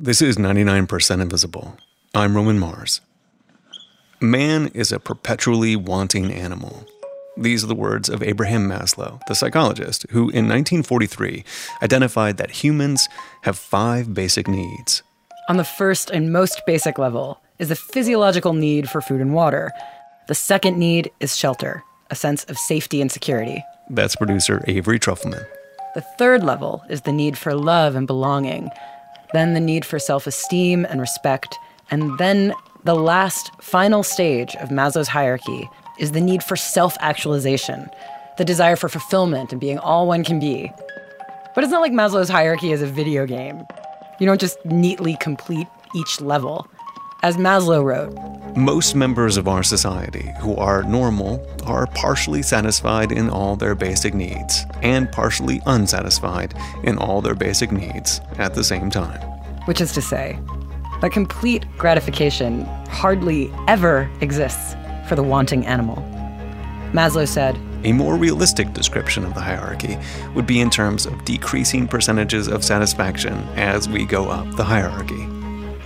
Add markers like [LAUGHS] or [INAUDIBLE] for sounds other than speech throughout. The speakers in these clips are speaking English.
This is 99% Invisible. I'm Roman Mars. Man is a perpetually wanting animal. These are the words of Abraham Maslow, the psychologist, who in 1943 identified that humans have five basic needs. On the first and most basic level is the physiological need for food and water. The second need is shelter, a sense of safety and security. That's producer Avery Trufelman. The third level is the need for love and belonging, then the need for self esteem and respect, and then the last, final stage of Maslow's hierarchy is the need for self actualization, the desire for fulfillment and being all one can be. But it's not like Maslow's hierarchy is a video game. You don't just neatly complete each level. As Maslow wrote, most members of our society who are normal are partially satisfied in all their basic needs and partially unsatisfied in all their basic needs at the same time. Which is to say, that complete gratification hardly ever exists for the wanting animal. Maslow said, a more realistic description of the hierarchy would be in terms of decreasing percentages of satisfaction as we go up the hierarchy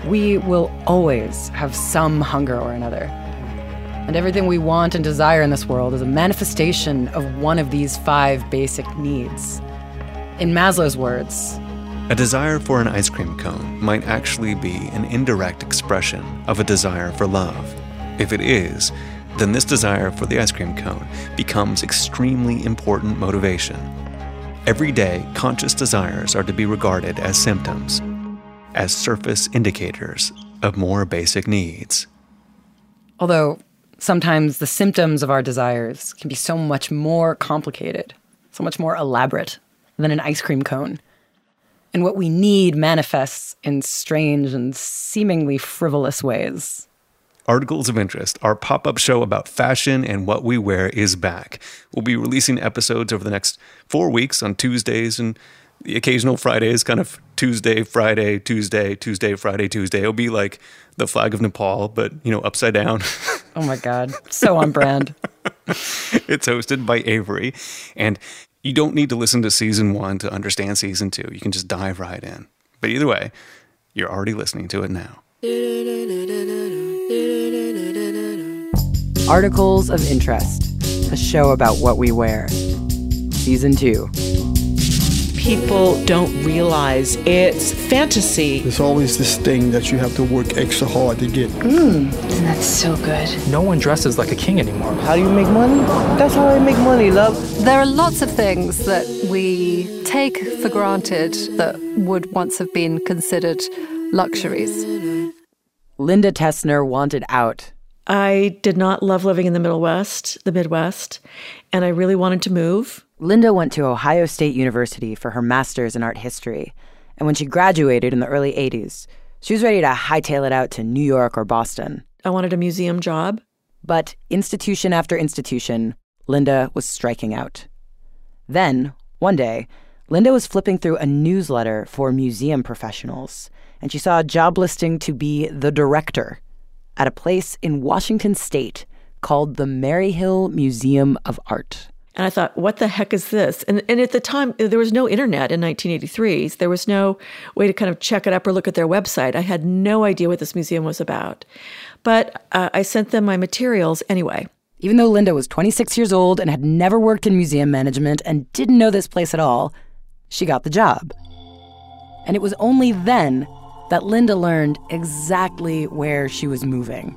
we will always have some hunger or another. And everything we want and desire in this world is a manifestation of one of these five basic needs. In Maslow's words, a desire for an ice cream cone might actually be an indirect expression of a desire for love. If it is, then this desire for the ice cream cone becomes extremely important motivation. Every day, conscious desires are to be regarded as symptoms as surface indicators of more basic needs. Although sometimes the symptoms of our desires can be so much more complicated, so much more elaborate than an ice cream cone. And what we need manifests in strange and seemingly frivolous ways. Articles of Interest, our pop up show about fashion and what we wear, is back. We'll be releasing episodes over the next four weeks on Tuesdays and the occasional Fridays, kind of Tuesday, Friday, Tuesday, Tuesday, Friday, Tuesday. It'll be like the flag of Nepal, but you know, upside down. [LAUGHS] oh my God. So on brand. [LAUGHS] it's hosted by Avery. And you don't need to listen to season one to understand season two. You can just dive right in. But either way, you're already listening to it now. Articles of Interest, a show about what we wear. Season two people don't realize it's fantasy. There's always this thing that you have to work extra hard to get. Mmm, and that's so good. No one dresses like a king anymore. How do you make money? That's how I make money, love. There are lots of things that we take for granted that would once have been considered luxuries. Linda Tesner wanted out. I did not love living in the Middle West, the Midwest, and I really wanted to move. Linda went to Ohio State University for her master's in art history, and when she graduated in the early 80s, she was ready to hightail it out to New York or Boston. I wanted a museum job. But institution after institution, Linda was striking out. Then, one day, Linda was flipping through a newsletter for museum professionals, and she saw a job listing to be the director at a place in Washington state called the Maryhill Museum of Art. And I thought, what the heck is this? And, and at the time, there was no internet in 1983. There was no way to kind of check it up or look at their website. I had no idea what this museum was about. But uh, I sent them my materials anyway. Even though Linda was 26 years old and had never worked in museum management and didn't know this place at all, she got the job. And it was only then that Linda learned exactly where she was moving.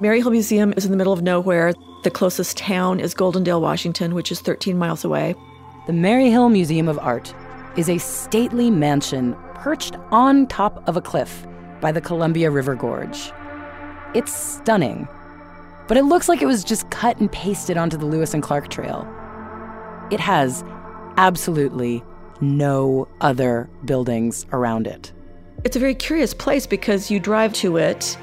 Maryhill Museum is in the middle of nowhere. The closest town is Goldendale, Washington, which is 13 miles away. The Maryhill Museum of Art is a stately mansion perched on top of a cliff by the Columbia River Gorge. It's stunning, but it looks like it was just cut and pasted onto the Lewis and Clark Trail. It has absolutely no other buildings around it. It's a very curious place because you drive to it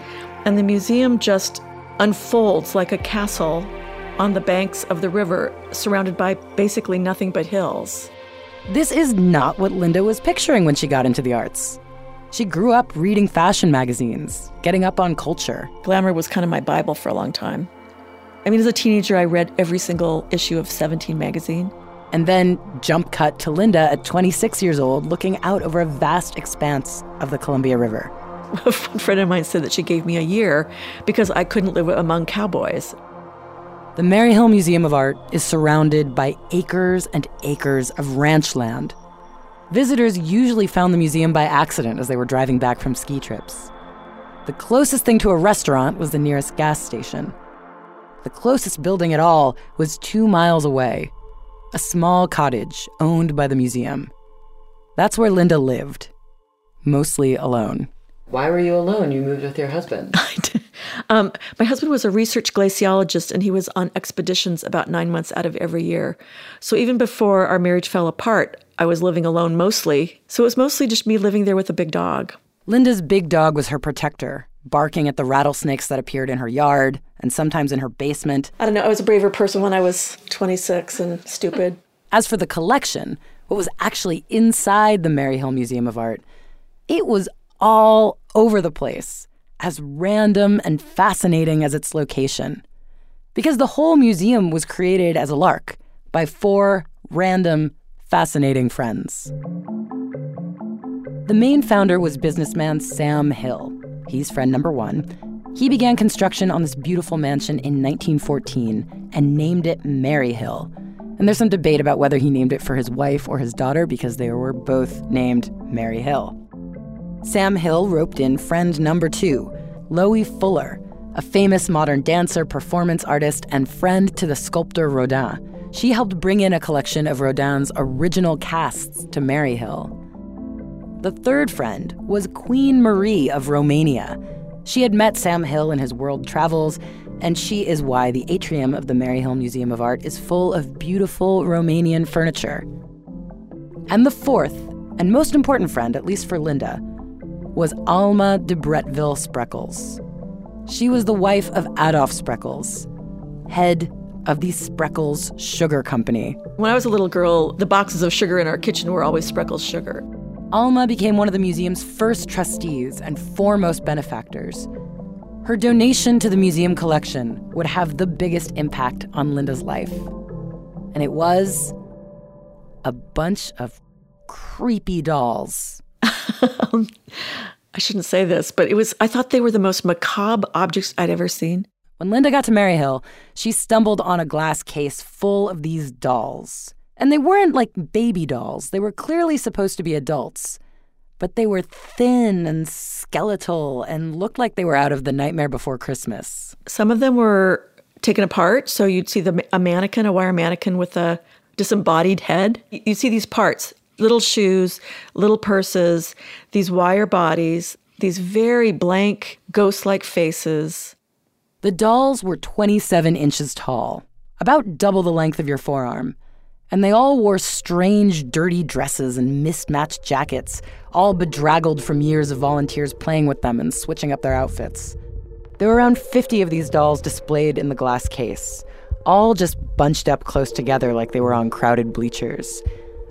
and the museum just unfolds like a castle on the banks of the river, surrounded by basically nothing but hills. This is not what Linda was picturing when she got into the arts. She grew up reading fashion magazines, getting up on culture. Glamour was kind of my Bible for a long time. I mean, as a teenager, I read every single issue of 17 magazine. And then jump cut to Linda at 26 years old, looking out over a vast expanse of the Columbia River. A friend of mine said that she gave me a year because I couldn't live among cowboys. The Maryhill Museum of Art is surrounded by acres and acres of ranch land. Visitors usually found the museum by accident as they were driving back from ski trips. The closest thing to a restaurant was the nearest gas station. The closest building at all was two miles away a small cottage owned by the museum. That's where Linda lived, mostly alone. Why were you alone? You moved with your husband. [LAUGHS] um, my husband was a research glaciologist and he was on expeditions about nine months out of every year. So even before our marriage fell apart, I was living alone mostly. So it was mostly just me living there with a big dog. Linda's big dog was her protector, barking at the rattlesnakes that appeared in her yard and sometimes in her basement. I don't know, I was a braver person when I was 26 and stupid. As for the collection, what was actually inside the Maryhill Museum of Art, it was all over the place, as random and fascinating as its location. Because the whole museum was created as a lark by four random, fascinating friends. The main founder was businessman Sam Hill. He's friend number one. He began construction on this beautiful mansion in 1914 and named it Mary Hill. And there's some debate about whether he named it for his wife or his daughter because they were both named Mary Hill. Sam Hill roped in friend number two, Loie Fuller, a famous modern dancer, performance artist, and friend to the sculptor Rodin. She helped bring in a collection of Rodin's original casts to Maryhill. The third friend was Queen Marie of Romania. She had met Sam Hill in his world travels, and she is why the atrium of the Maryhill Museum of Art is full of beautiful Romanian furniture. And the fourth, and most important friend, at least for Linda, was Alma de Bretteville Spreckels. She was the wife of Adolf Spreckels, head of the Spreckels Sugar Company. When I was a little girl, the boxes of sugar in our kitchen were always Spreckels sugar. Alma became one of the museum's first trustees and foremost benefactors. Her donation to the museum collection would have the biggest impact on Linda's life. And it was a bunch of creepy dolls. Um, I shouldn't say this, but it was I thought they were the most macabre objects I'd ever seen. When Linda got to Maryhill, she stumbled on a glass case full of these dolls. And they weren't like baby dolls, they were clearly supposed to be adults. But they were thin and skeletal and looked like they were out of The Nightmare Before Christmas. Some of them were taken apart, so you'd see the, a mannequin, a wire mannequin with a disembodied head. You'd see these parts little shoes, little purses, these wire bodies, these very blank, ghost like faces. The dolls were 27 inches tall, about double the length of your forearm and they all wore strange, dirty dresses and mismatched jackets, all bedraggled from years of volunteers playing with them and switching up their outfits. There were around 50 of these dolls displayed in the glass case, all just bunched up close together like they were on crowded bleachers.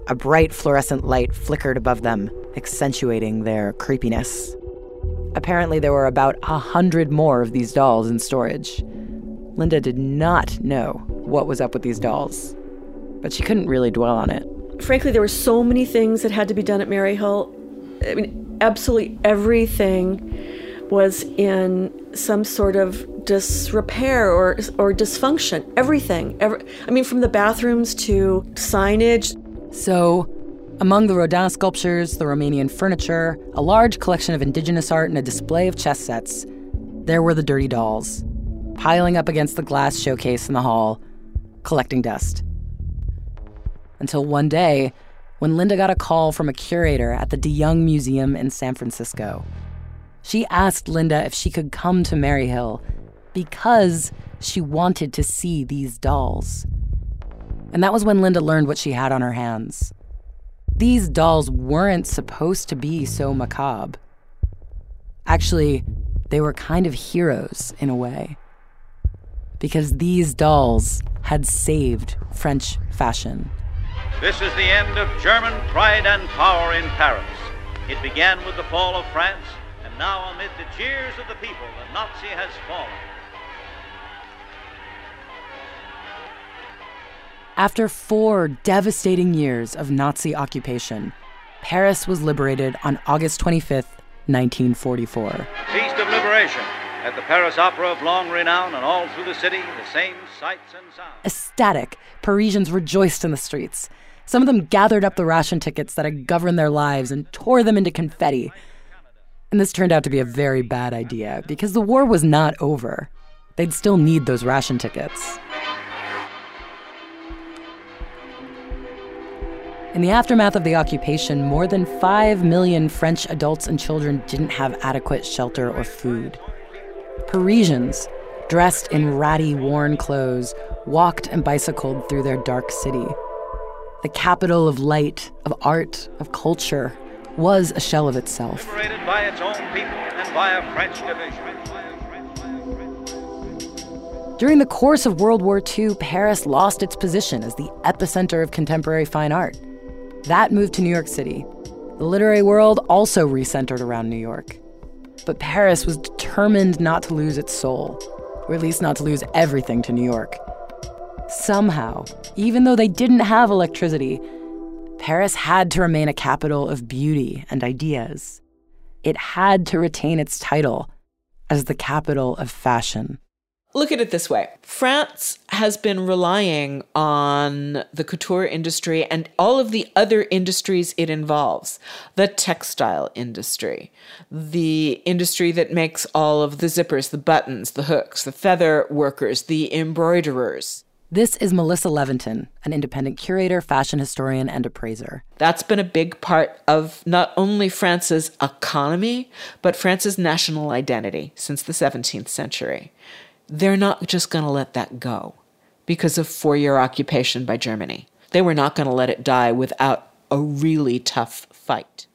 A bright fluorescent light flickered above them, accentuating their creepiness. Apparently, there were about a hundred more of these dolls in storage. Linda did not know what was up with these dolls but she couldn't really dwell on it. Frankly, there were so many things that had to be done at Maryhill. I mean, absolutely everything was in some sort of disrepair or or dysfunction. Everything. Every, I mean, from the bathrooms to signage. So, among the Rodin sculptures, the Romanian furniture, a large collection of indigenous art, and a display of chess sets, there were the dirty dolls, piling up against the glass showcase in the hall, collecting dust until one day when Linda got a call from a curator at the DeYoung Museum in San Francisco. She asked Linda if she could come to Maryhill because she wanted to see these dolls. And that was when Linda learned what she had on her hands. These dolls weren't supposed to be so macabre. Actually, they were kind of heroes in a way. Because these dolls had saved French fashion. This is the end of German pride and power in Paris. It began with the fall of France, and now amid the jeers of the people, the Nazi has fallen. After four devastating years of Nazi occupation, Paris was liberated on August 25th, 1944. Feast of Liberation at the Paris Opera of long renown, and all through the city, the same sights and sounds. Ecstatic, Parisians rejoiced in the streets. Some of them gathered up the ration tickets that had governed their lives and tore them into confetti. And this turned out to be a very bad idea because the war was not over. They'd still need those ration tickets. In the aftermath of the occupation, more than 5 million French adults and children didn't have adequate shelter or food. Parisians, dressed in ratty, worn clothes, walked and bicycled through their dark city. The capital of light, of art, of culture, was a shell of itself. By its own people and by a French division. During the course of World War II, Paris lost its position as the epicenter of contemporary fine art. That moved to New York City. The literary world also recentered around New York. But Paris was determined not to lose its soul, or at least not to lose everything to New York. Somehow, even though they didn't have electricity, Paris had to remain a capital of beauty and ideas. It had to retain its title as the capital of fashion. Look at it this way France has been relying on the couture industry and all of the other industries it involves the textile industry, the industry that makes all of the zippers, the buttons, the hooks, the feather workers, the embroiderers. This is Melissa Leventon, an independent curator, fashion historian, and appraiser. That's been a big part of not only France's economy, but France's national identity since the 17th century. They're not just going to let that go because of four year occupation by Germany. They were not going to let it die without a really tough fight.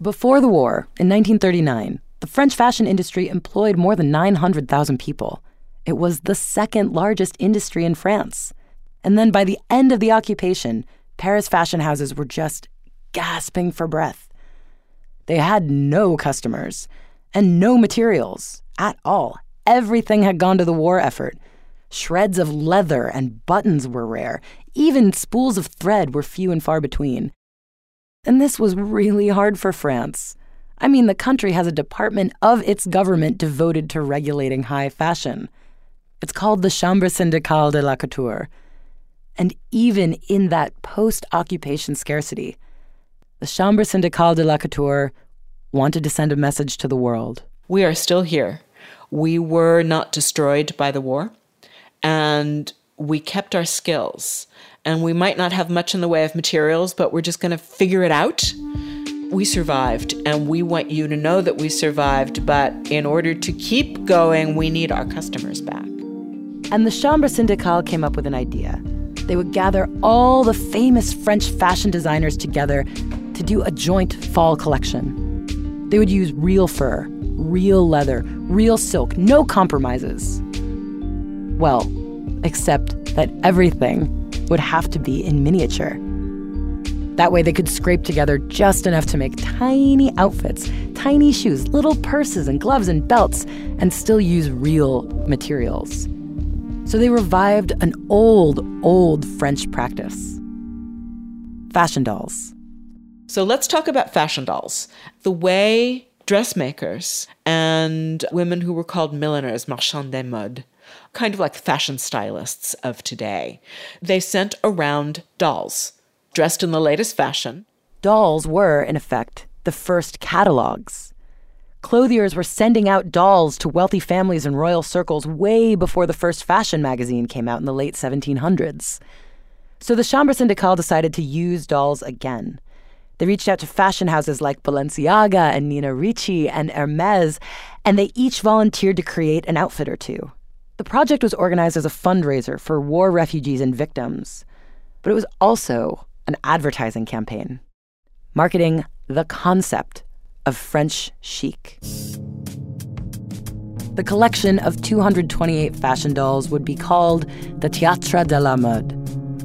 Before the war, in 1939, the French fashion industry employed more than 900,000 people. It was the second largest industry in France. And then by the end of the occupation, Paris fashion houses were just gasping for breath. They had no customers and no materials at all. Everything had gone to the war effort. Shreds of leather and buttons were rare. Even spools of thread were few and far between. And this was really hard for France. I mean, the country has a department of its government devoted to regulating high fashion. It's called the Chambre syndicale de la couture. And even in that post occupation scarcity, the Chambre syndicale de la couture wanted to send a message to the world. We are still here. We were not destroyed by the war, and we kept our skills. And we might not have much in the way of materials, but we're just going to figure it out. We survived, and we want you to know that we survived. But in order to keep going, we need our customers back. And the Chambre syndicale came up with an idea. They would gather all the famous French fashion designers together to do a joint fall collection. They would use real fur, real leather, real silk, no compromises. Well, except that everything would have to be in miniature. That way, they could scrape together just enough to make tiny outfits, tiny shoes, little purses and gloves and belts, and still use real materials. So they revived an old, old French practice fashion dolls. So let's talk about fashion dolls. The way dressmakers and women who were called milliners, marchands de mode, kind of like fashion stylists of today, they sent around dolls dressed in the latest fashion. Dolls were, in effect, the first catalogs. Clothiers were sending out dolls to wealthy families and royal circles way before the first fashion magazine came out in the late 1700s. So the Chambre syndicale decided to use dolls again. They reached out to fashion houses like Balenciaga and Nina Ricci and Hermes, and they each volunteered to create an outfit or two. The project was organized as a fundraiser for war refugees and victims, but it was also an advertising campaign, marketing the concept of French chic. The collection of 228 fashion dolls would be called the Théâtre de la Mode,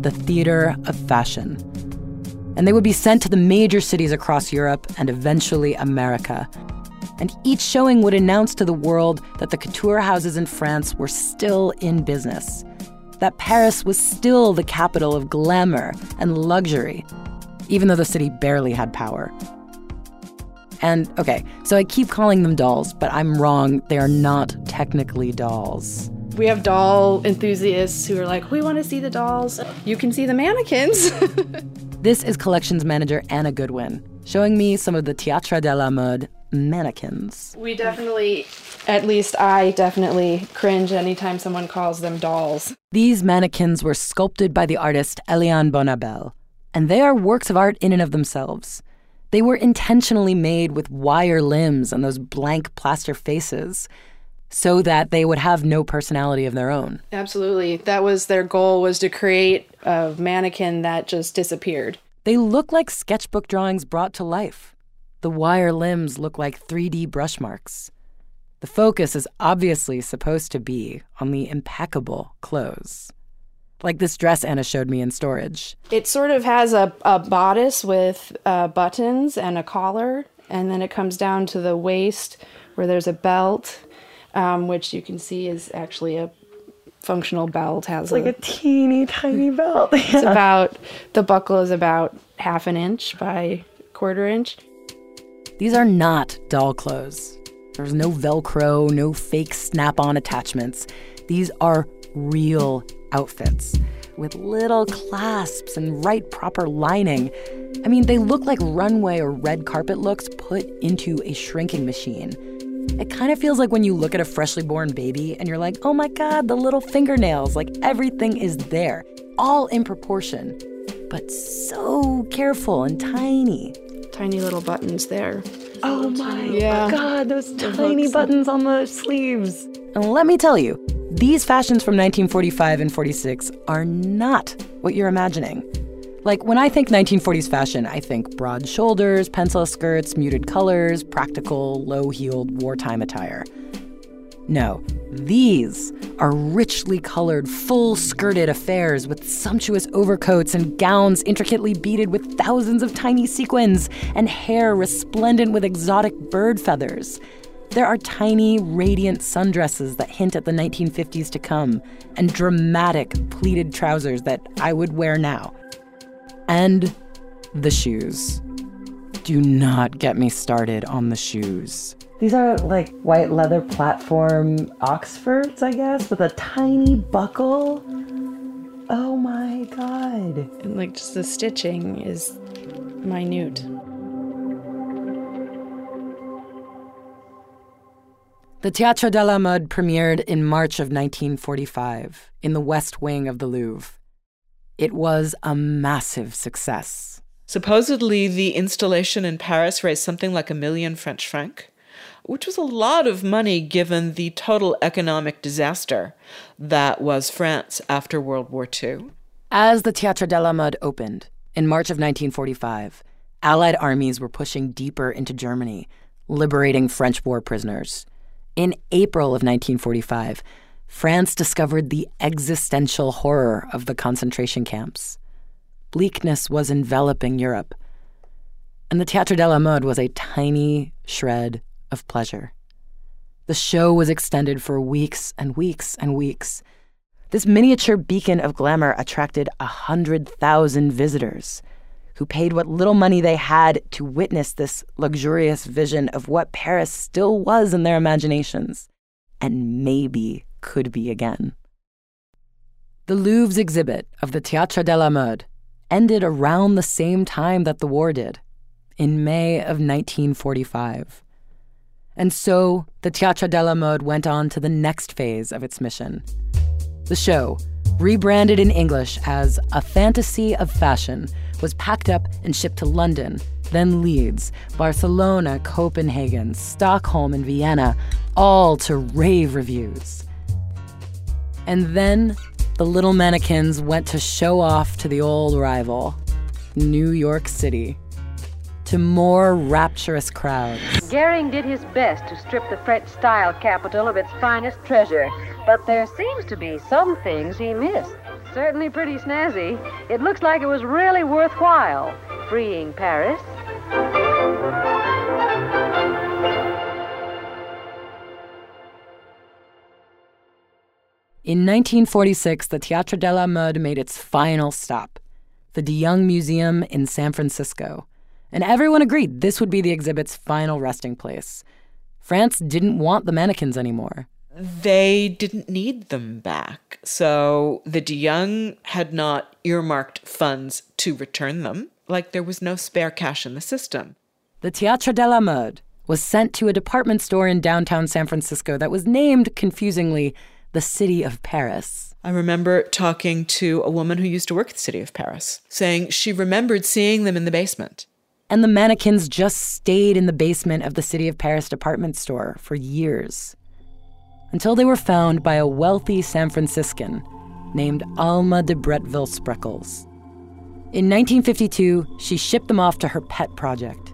the Theater of Fashion. And they would be sent to the major cities across Europe and eventually America. And each showing would announce to the world that the couture houses in France were still in business, that Paris was still the capital of glamour and luxury, even though the city barely had power. And okay, so I keep calling them dolls, but I'm wrong. They are not technically dolls. We have doll enthusiasts who are like, we want to see the dolls. You can see the mannequins. [LAUGHS] this is collections manager Anna Goodwin showing me some of the Théâtre della la Mode mannequins. We definitely, at least I definitely cringe anytime someone calls them dolls. These mannequins were sculpted by the artist Eliane Bonabel, and they are works of art in and of themselves. They were intentionally made with wire limbs and those blank plaster faces so that they would have no personality of their own. Absolutely. That was their goal was to create a mannequin that just disappeared. They look like sketchbook drawings brought to life. The wire limbs look like 3D brush marks. The focus is obviously supposed to be on the impeccable clothes like this dress Anna showed me in storage. It sort of has a, a bodice with uh, buttons and a collar, and then it comes down to the waist where there's a belt, um, which you can see is actually a functional belt. Has it's like a, a teeny tiny [LAUGHS] belt. Yeah. It's about the buckle is about half an inch by quarter inch. These are not doll clothes. There's no Velcro, no fake snap on attachments. These are real outfits with little clasps and right proper lining. I mean, they look like runway or red carpet looks put into a shrinking machine. It kind of feels like when you look at a freshly born baby and you're like, oh my God, the little fingernails, like everything is there, all in proportion, but so careful and tiny. Tiny little buttons there. Oh my yeah. God, those tiny buttons on the sleeves. And let me tell you, these fashions from 1945 and 46 are not what you're imagining. Like, when I think 1940s fashion, I think broad shoulders, pencil skirts, muted colors, practical, low heeled wartime attire. No, these are richly colored, full skirted affairs with sumptuous overcoats and gowns intricately beaded with thousands of tiny sequins and hair resplendent with exotic bird feathers. There are tiny, radiant sundresses that hint at the 1950s to come, and dramatic pleated trousers that I would wear now. And the shoes. Do not get me started on the shoes. These are like white leather platform Oxfords, I guess, with a tiny buckle. Oh my god. And like just the stitching is minute. The Théâtre de la Mode premiered in March of 1945 in the West Wing of the Louvre. It was a massive success. Supposedly, the installation in Paris raised something like a million French francs, which was a lot of money given the total economic disaster that was France after World War II. As the Théâtre de la Mode opened in March of 1945, Allied armies were pushing deeper into Germany, liberating French war prisoners. In April of 1945, France discovered the existential horror of the concentration camps. Bleakness was enveloping Europe, and the Théâtre de la Mode was a tiny shred of pleasure. The show was extended for weeks and weeks and weeks. This miniature beacon of glamour attracted a 100,000 visitors who paid what little money they had to witness this luxurious vision of what Paris still was in their imaginations, and maybe could be again. The Louvre's exhibit of the Théâtre de la Mode ended around the same time that the war did, in May of 1945. And so the Théâtre de la Mode went on to the next phase of its mission. The show, rebranded in English as A Fantasy of Fashion, was packed up and shipped to London, then Leeds, Barcelona, Copenhagen, Stockholm, and Vienna, all to rave reviews. And then the little mannequins went to show off to the old rival, New York City, to more rapturous crowds. Goering did his best to strip the French style capital of its finest treasure, but there seems to be some things he missed. Certainly pretty snazzy. It looks like it was really worthwhile, freeing Paris. In 1946, the Théâtre de la Mode made its final stop, the De Young Museum in San Francisco. And everyone agreed this would be the exhibit's final resting place. France didn't want the mannequins anymore. They didn't need them back. So the De Young had not earmarked funds to return them, like there was no spare cash in the system. The Théâtre de la Mode was sent to a department store in downtown San Francisco that was named, confusingly, the City of Paris. I remember talking to a woman who used to work at the City of Paris, saying she remembered seeing them in the basement. And the mannequins just stayed in the basement of the City of Paris department store for years. Until they were found by a wealthy San Franciscan named Alma de Bretteville Spreckels. In 1952, she shipped them off to her pet project,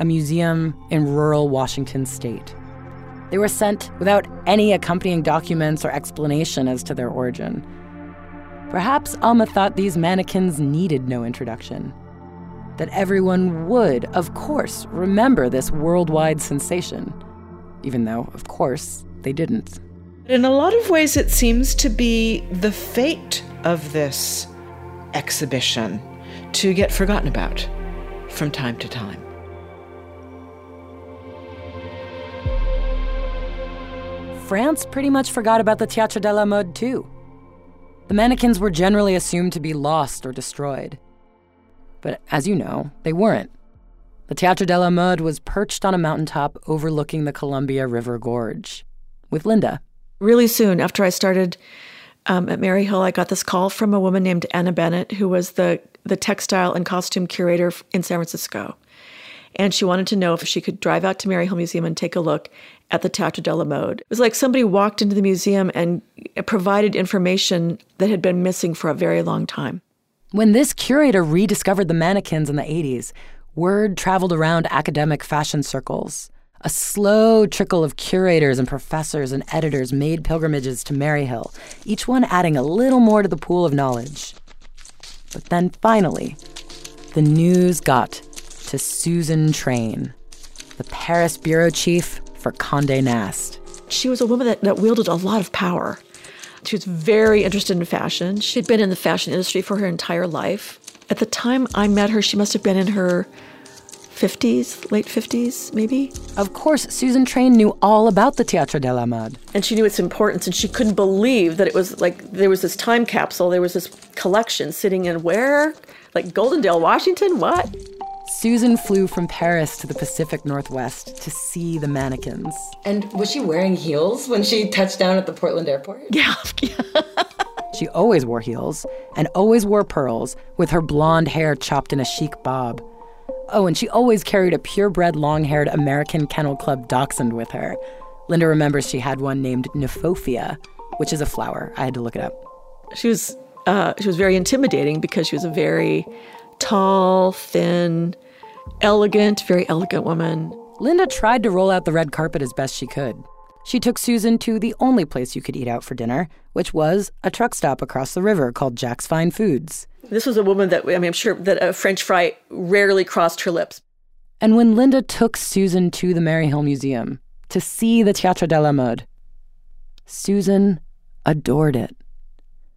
a museum in rural Washington state. They were sent without any accompanying documents or explanation as to their origin. Perhaps Alma thought these mannequins needed no introduction. That everyone would, of course, remember this worldwide sensation, even though, of course, they didn't. In a lot of ways, it seems to be the fate of this exhibition to get forgotten about from time to time. France pretty much forgot about the Théâtre de la Mode too. The mannequins were generally assumed to be lost or destroyed. But as you know, they weren't. The Théâtre de la Mode was perched on a mountaintop overlooking the Columbia River Gorge with Linda. Really soon after I started um, at Maryhill, I got this call from a woman named Anna Bennett, who was the, the textile and costume curator in San Francisco. And she wanted to know if she could drive out to Maryhill Museum and take a look at the Théâtre de la Mode. It was like somebody walked into the museum and provided information that had been missing for a very long time. When this curator rediscovered the mannequins in the 80s, word traveled around academic fashion circles. A slow trickle of curators and professors and editors made pilgrimages to Maryhill, each one adding a little more to the pool of knowledge. But then finally, the news got to Susan Train, the Paris bureau chief for Condé Nast. She was a woman that, that wielded a lot of power. She was very interested in fashion. She'd been in the fashion industry for her entire life. At the time I met her, she must have been in her 50s, late 50s, maybe. Of course, Susan Train knew all about the Théâtre de la Mode. And she knew its importance, and she couldn't believe that it was like there was this time capsule, there was this collection sitting in where? Like Goldendale, Washington? What? Susan flew from Paris to the Pacific Northwest to see the mannequins. And was she wearing heels when she touched down at the Portland airport? [LAUGHS] Yeah. she always wore heels and always wore pearls with her blonde hair chopped in a chic bob. Oh, and she always carried a purebred long haired American Kennel Club dachshund with her. Linda remembers she had one named Nemophila, which is a flower. I had to look it up. She was uh, she was very intimidating because she was a very tall, thin, elegant, very elegant woman. Linda tried to roll out the red carpet as best she could. She took Susan to the only place you could eat out for dinner, which was a truck stop across the river called Jack's Fine Foods. This was a woman that, I mean, I'm sure that a French fry rarely crossed her lips. And when Linda took Susan to the Maryhill Museum to see the Théâtre de la Mode, Susan adored it.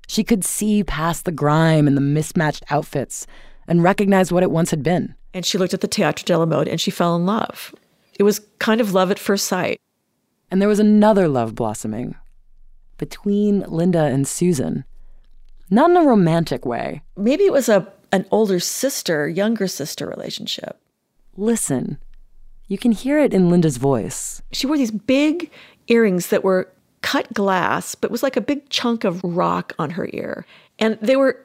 She could see past the grime and the mismatched outfits and recognized what it once had been. And she looked at the Théâtre de la Mode and she fell in love. It was kind of love at first sight. And there was another love blossoming between Linda and Susan. Not in a romantic way. Maybe it was a an older sister, younger sister relationship. Listen. You can hear it in Linda's voice. She wore these big earrings that were cut glass, but was like a big chunk of rock on her ear. And they were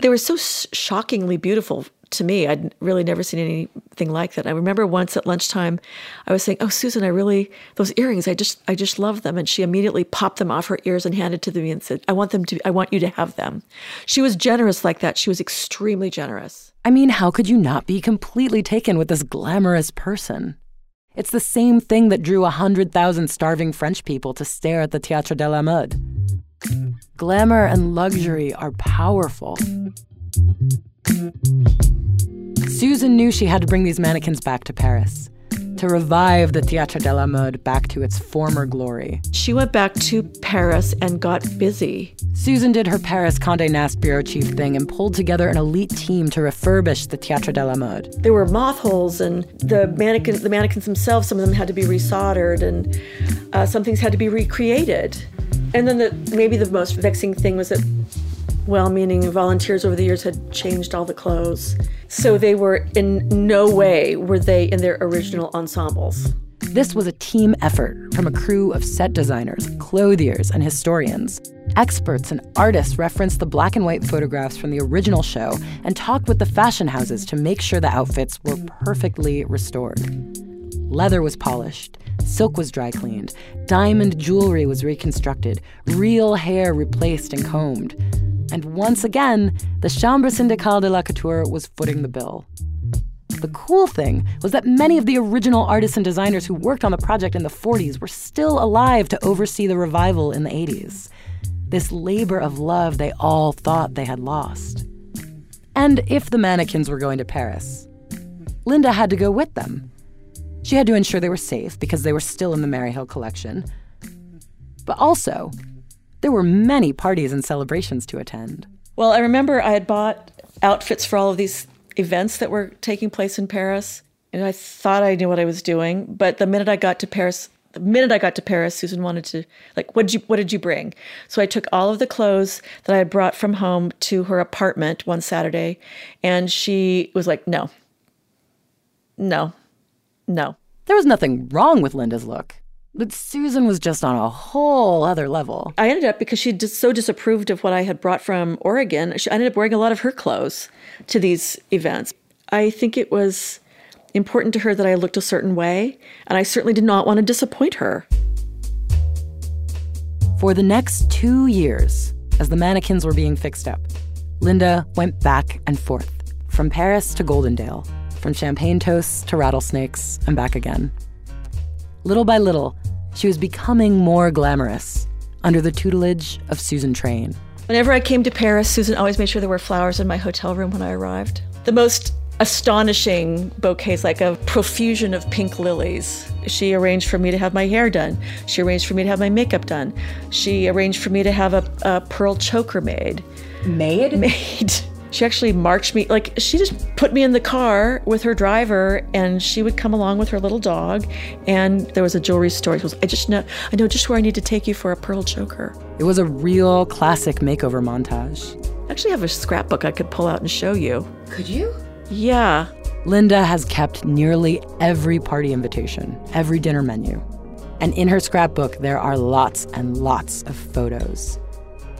they were so shockingly beautiful to me. I'd really never seen anything like that. I remember once at lunchtime, I was saying, "Oh, Susan, I really those earrings. I just I just love them." And she immediately popped them off her ears and handed to me and said, "I want them to. I want you to have them." She was generous like that. She was extremely generous. I mean, how could you not be completely taken with this glamorous person? It's the same thing that drew a hundred thousand starving French people to stare at the Théâtre de la Mode. Glamour and luxury are powerful. Susan knew she had to bring these mannequins back to Paris. to revive the Théâtre de la Mode back to its former glory. She went back to Paris and got busy. Susan did her Paris Condé Nast bureau chief thing and pulled together an elite team to refurbish the Théâtre de la Mode. There were moth holes, and the mannequins, the mannequins themselves, some of them had to be resoldered, and uh, some things had to be recreated. And then the, maybe the most vexing thing was that well-meaning volunteers over the years had changed all the clothes. So they were in no way were they in their original ensembles. This was a team effort from a crew of set designers, clothiers, and historians. Experts and artists referenced the black and white photographs from the original show and talked with the fashion houses to make sure the outfits were perfectly restored. Leather was polished, silk was dry cleaned, diamond jewelry was reconstructed, real hair replaced and combed. And once again, the Chambre Syndicale de la Couture was footing the bill. The cool thing was that many of the original artists and designers who worked on the project in the 40s were still alive to oversee the revival in the 80s. This labor of love they all thought they had lost. And if the mannequins were going to Paris, Linda had to go with them. She had to ensure they were safe because they were still in the Maryhill collection. But also, there were many parties and celebrations to attend. Well, I remember I had bought outfits for all of these events that were taking place in Paris, and I thought I knew what I was doing. But the minute I got to Paris, the minute I got to Paris, Susan wanted to like, what did you what did you bring? So I took all of the clothes that I had brought from home to her apartment one Saturday, and she was like, no, no, no. There was nothing wrong with Linda's look. But Susan was just on a whole other level. I ended up, because she just so disapproved of what I had brought from Oregon, she, I ended up wearing a lot of her clothes to these events. I think it was important to her that I looked a certain way, and I certainly did not want to disappoint her. For the next two years, as the mannequins were being fixed up, Linda went back and forth from Paris to Goldendale, from champagne toasts to rattlesnakes, and back again. Little by little, she was becoming more glamorous under the tutelage of Susan Train. Whenever I came to Paris, Susan always made sure there were flowers in my hotel room when I arrived. The most astonishing bouquets, like a profusion of pink lilies. She arranged for me to have my hair done. She arranged for me to have my makeup done. She arranged for me to have a, a pearl choker made. Made? [LAUGHS] Made. She actually marched me, like, she just put me in the car with her driver and she would come along with her little dog. And there was a jewelry store. She goes, I just know, I know just where I need to take you for a pearl choker. It was a real classic makeover montage. I actually have a scrapbook I could pull out and show you. Could you? Yeah. Linda has kept nearly every party invitation, every dinner menu. And in her scrapbook, there are lots and lots of photos.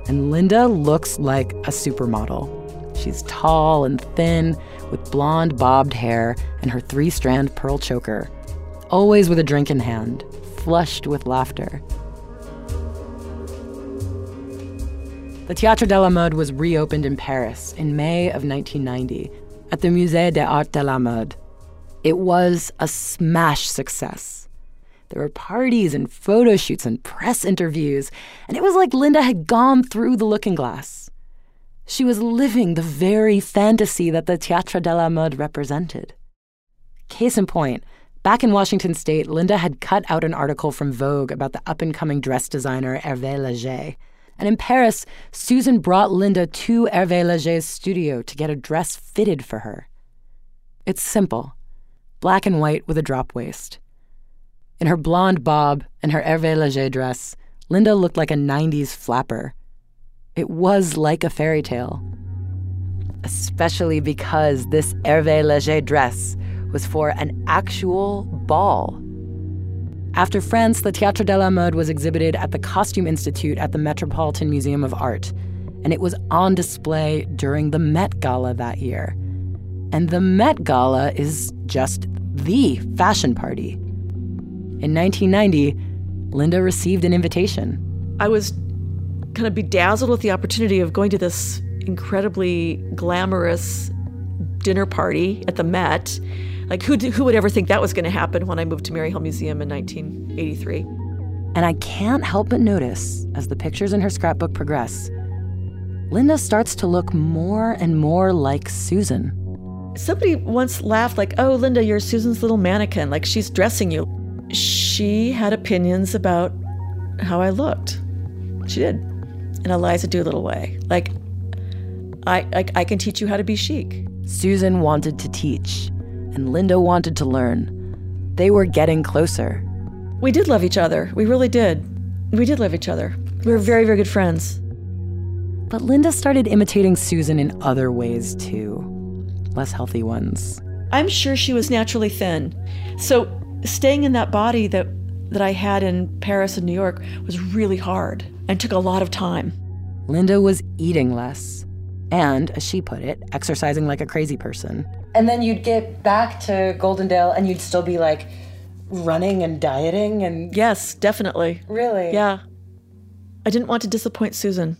And Linda looks like a supermodel. She's tall and thin, with blonde bobbed hair and her three strand pearl choker, always with a drink in hand, flushed with laughter. The Théâtre de la Mode was reopened in Paris in May of 1990 at the Musée des Arts de la Mode. It was a smash success. There were parties and photo shoots and press interviews, and it was like Linda had gone through the looking glass. She was living the very fantasy that the Théâtre de la Mode represented. Case in point, back in Washington state, Linda had cut out an article from Vogue about the up and coming dress designer Hervé Leger. And in Paris, Susan brought Linda to Hervé Leger's studio to get a dress fitted for her. It's simple black and white with a drop waist. In her blonde bob and her Hervé Leger dress, Linda looked like a 90s flapper. It was like a fairy tale. Especially because this Hervé Leger dress was for an actual ball. After France, the Théâtre de la Mode was exhibited at the Costume Institute at the Metropolitan Museum of Art, and it was on display during the Met Gala that year. And the Met Gala is just the fashion party. In 1990, Linda received an invitation. I was kind of bedazzled with the opportunity of going to this incredibly glamorous dinner party at the Met. Like, who, who would ever think that was going to happen when I moved to Maryhill Museum in 1983? And I can't help but notice, as the pictures in her scrapbook progress, Linda starts to look more and more like Susan. Somebody once laughed, like, oh, Linda, you're Susan's little mannequin, like she's dressing you. She had opinions about how I looked. She did. In Eliza Doolittle way. Like, I, I, I can teach you how to be chic. Susan wanted to teach, and Linda wanted to learn. They were getting closer. We did love each other. We really did. We did love each other. We were very, very good friends. But Linda started imitating Susan in other ways too, less healthy ones. I'm sure she was naturally thin. So staying in that body that, that I had in Paris and New York was really hard and took a lot of time. Linda was eating less and, as she put it, exercising like a crazy person. And then you'd get back to Goldendale and you'd still be like running and dieting and. Yes, definitely. Really? Yeah. I didn't want to disappoint Susan.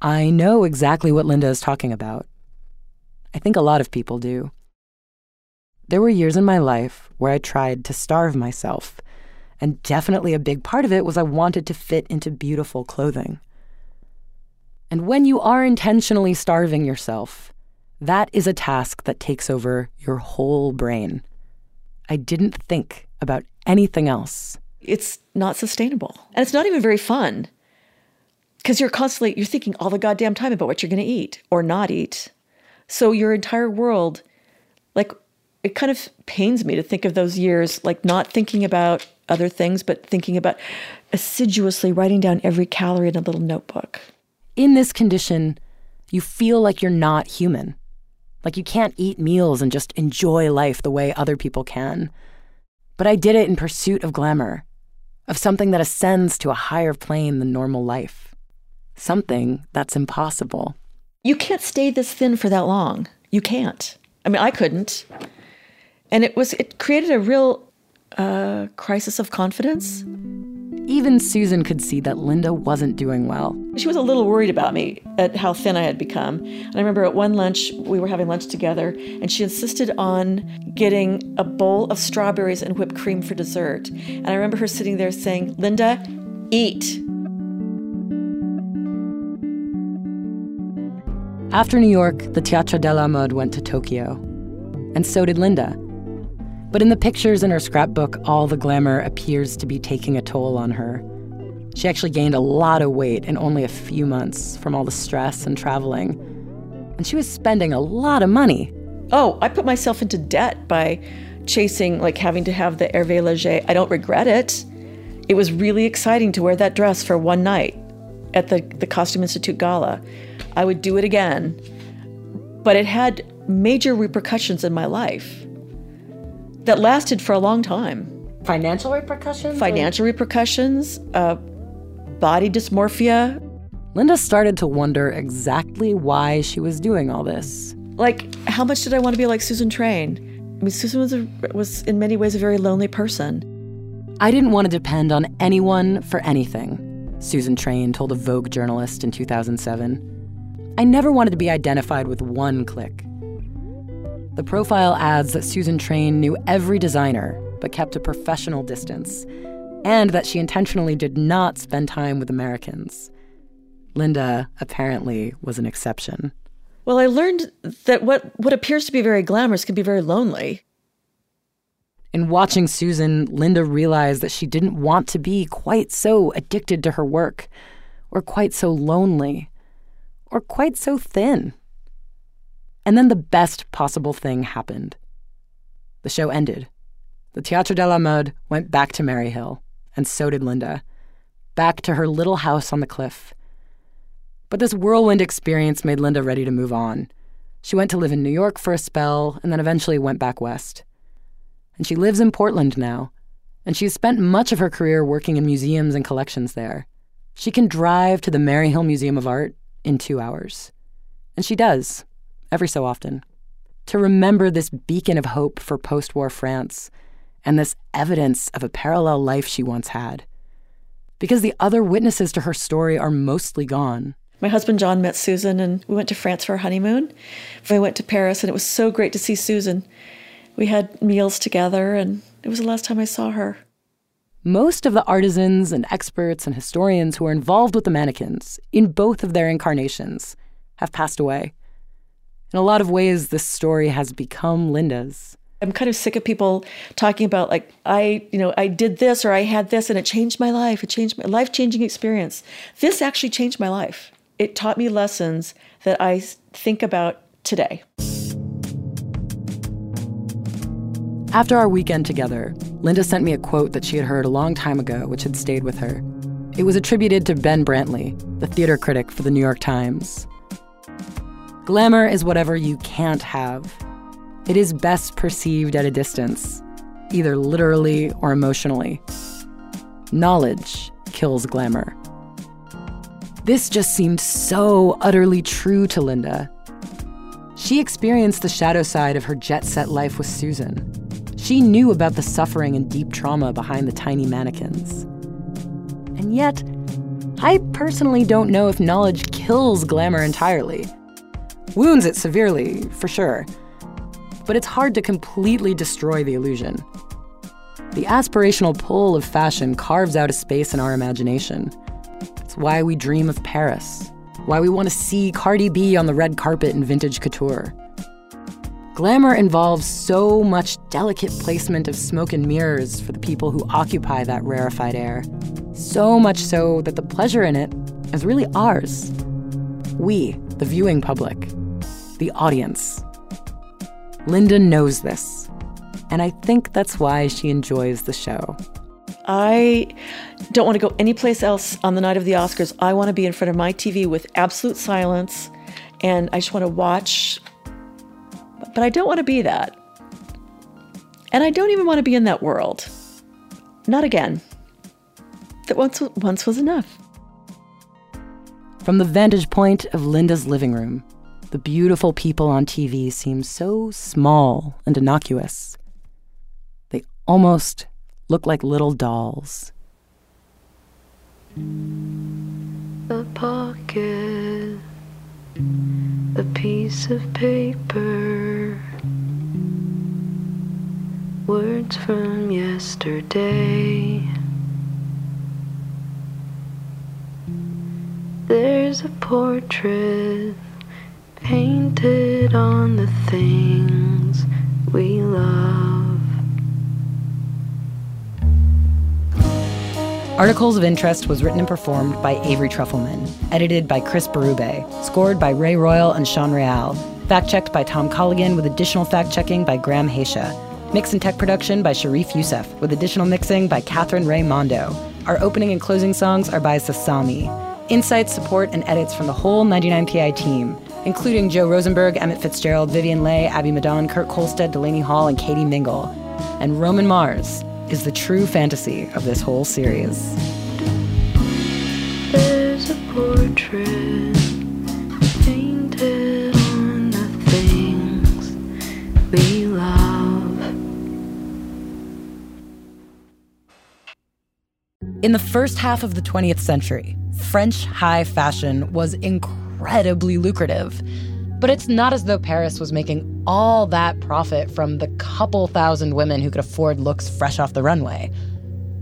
I know exactly what Linda is talking about. I think a lot of people do. There were years in my life where I tried to starve myself, and definitely a big part of it was I wanted to fit into beautiful clothing. And when you are intentionally starving yourself, that is a task that takes over your whole brain. I didn't think about anything else. It's not sustainable. And it's not even very fun because you're constantly you're thinking all the goddamn time about what you're going to eat or not eat so your entire world like it kind of pains me to think of those years like not thinking about other things but thinking about assiduously writing down every calorie in a little notebook in this condition you feel like you're not human like you can't eat meals and just enjoy life the way other people can but i did it in pursuit of glamour of something that ascends to a higher plane than normal life something that's impossible. You can't stay this thin for that long. You can't. I mean, I couldn't. And it was it created a real uh, crisis of confidence. Even Susan could see that Linda wasn't doing well. She was a little worried about me at how thin I had become. And I remember at one lunch, we were having lunch together, and she insisted on getting a bowl of strawberries and whipped cream for dessert. And I remember her sitting there saying, Linda, eat. After New York, the Théâtre de la Mode went to Tokyo. And so did Linda. But in the pictures in her scrapbook, all the glamour appears to be taking a toll on her. She actually gained a lot of weight in only a few months from all the stress and traveling. And she was spending a lot of money. Oh, I put myself into debt by chasing, like having to have the Hervé Leger. I don't regret it. It was really exciting to wear that dress for one night at the, the Costume Institute Gala. I would do it again. But it had major repercussions in my life that lasted for a long time. Financial repercussions? Financial or? repercussions, uh, body dysmorphia. Linda started to wonder exactly why she was doing all this. Like, how much did I want to be like Susan Train? I mean, Susan was, a, was in many ways a very lonely person. I didn't want to depend on anyone for anything, Susan Train told a Vogue journalist in 2007. I never wanted to be identified with one clique. The profile adds that Susan Train knew every designer, but kept a professional distance, and that she intentionally did not spend time with Americans. Linda apparently was an exception. Well, I learned that what, what appears to be very glamorous can be very lonely. In watching Susan, Linda realized that she didn't want to be quite so addicted to her work or quite so lonely or quite so thin. And then the best possible thing happened. The show ended. The Théâtre de la Mode went back to Maryhill, and so did Linda, back to her little house on the cliff. But this whirlwind experience made Linda ready to move on. She went to live in New York for a spell and then eventually went back west. And she lives in Portland now, and she's spent much of her career working in museums and collections there. She can drive to the Maryhill Museum of Art in two hours. And she does, every so often, to remember this beacon of hope for post war France and this evidence of a parallel life she once had. Because the other witnesses to her story are mostly gone. My husband John met Susan, and we went to France for our honeymoon. We went to Paris, and it was so great to see Susan. We had meals together, and it was the last time I saw her. Most of the artisans and experts and historians who are involved with the mannequins, in both of their incarnations, have passed away. In a lot of ways, this story has become Linda's. I'm kind of sick of people talking about like I, you know, I did this or I had this and it changed my life. It changed my life-changing experience. This actually changed my life. It taught me lessons that I think about today. After our weekend together, Linda sent me a quote that she had heard a long time ago, which had stayed with her. It was attributed to Ben Brantley, the theater critic for the New York Times. Glamour is whatever you can't have. It is best perceived at a distance, either literally or emotionally. Knowledge kills glamour. This just seemed so utterly true to Linda. She experienced the shadow side of her jet set life with Susan. She knew about the suffering and deep trauma behind the tiny mannequins. And yet, I personally don't know if knowledge kills glamour entirely. Wounds it severely, for sure. But it's hard to completely destroy the illusion. The aspirational pull of fashion carves out a space in our imagination. It's why we dream of Paris, why we want to see Cardi B on the red carpet in vintage couture. Glamour involves so much delicate placement of smoke and mirrors for the people who occupy that rarefied air. So much so that the pleasure in it is really ours. We, the viewing public, the audience. Linda knows this, and I think that's why she enjoys the show. I don't want to go anyplace else on the night of the Oscars. I want to be in front of my TV with absolute silence, and I just want to watch but I don't want to be that. And I don't even want to be in that world. Not again. That once, once was enough. From the vantage point of Linda's living room, the beautiful people on TV seem so small and innocuous. They almost look like little dolls. A pocket a piece of paper, words from yesterday. There's a portrait painted on the things we love. Articles of Interest was written and performed by Avery Trufelman, edited by Chris Berube, scored by Ray Royal and Sean Real, fact checked by Tom Colligan with additional fact checking by Graham Haisha, mix and tech production by Sharif Youssef with additional mixing by Catherine Ray Mondo. Our opening and closing songs are by Sasami. Insights, support, and edits from the whole 99PI team, including Joe Rosenberg, Emmett Fitzgerald, Vivian Le, Abby Madan, Kurt Kohlstedt, Delaney Hall, and Katie Mingle. And Roman Mars, is the true fantasy of this whole series. There's a portrait painted on the things we love. In the first half of the 20th century, French high fashion was incredibly lucrative. But it's not as though Paris was making all that profit from the couple thousand women who could afford looks fresh off the runway.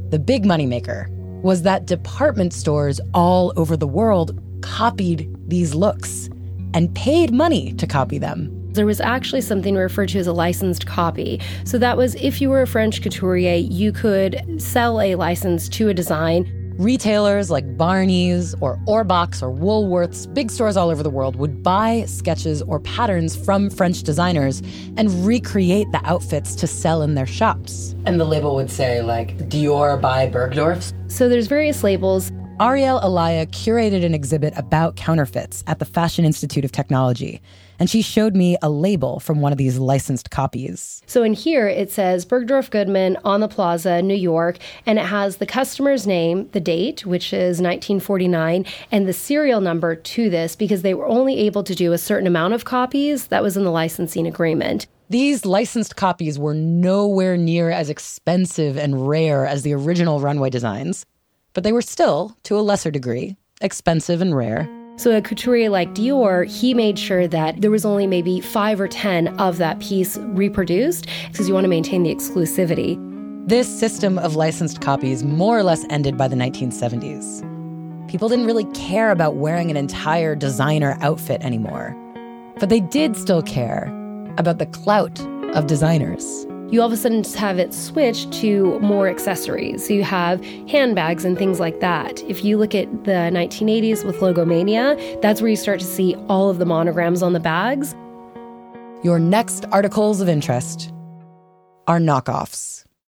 The big moneymaker was that department stores all over the world copied these looks and paid money to copy them. There was actually something referred to as a licensed copy. So that was if you were a French couturier, you could sell a license to a design Retailers like Barney's or Ohrbach's or Woolworths, big stores all over the world, would buy sketches or patterns from French designers and recreate the outfits to sell in their shops. And the label would say, like, Dior by Bergdorf's. So there's various labels. Ariele Elia curated an exhibit about counterfeits at the Fashion Institute of Technology and she showed me a label from one of these licensed copies. So in here it says Bergdorf Goodman on the Plaza, New York, and it has the customer's name, the date, which is 1949, and the serial number to this because they were only able to do a certain amount of copies. That was in the licensing agreement. These licensed copies were nowhere near as expensive and rare as the original runway designs, but they were still, to a lesser degree, expensive and rare. So a couturier like Dior, he made sure that there was only maybe five or 10 of that piece reproduced because you want to maintain the exclusivity. This system of licensed copies more or less ended by the 1970s. People didn't really care about wearing an entire designer outfit anymore. But they did still care about the clout of designers. You all of a sudden just have it switch to more accessories. So you have handbags and things like that. If you look at the 1980s with Logomania, that's where you start to see all of the monograms on the bags. Your next articles of interest are knockoffs.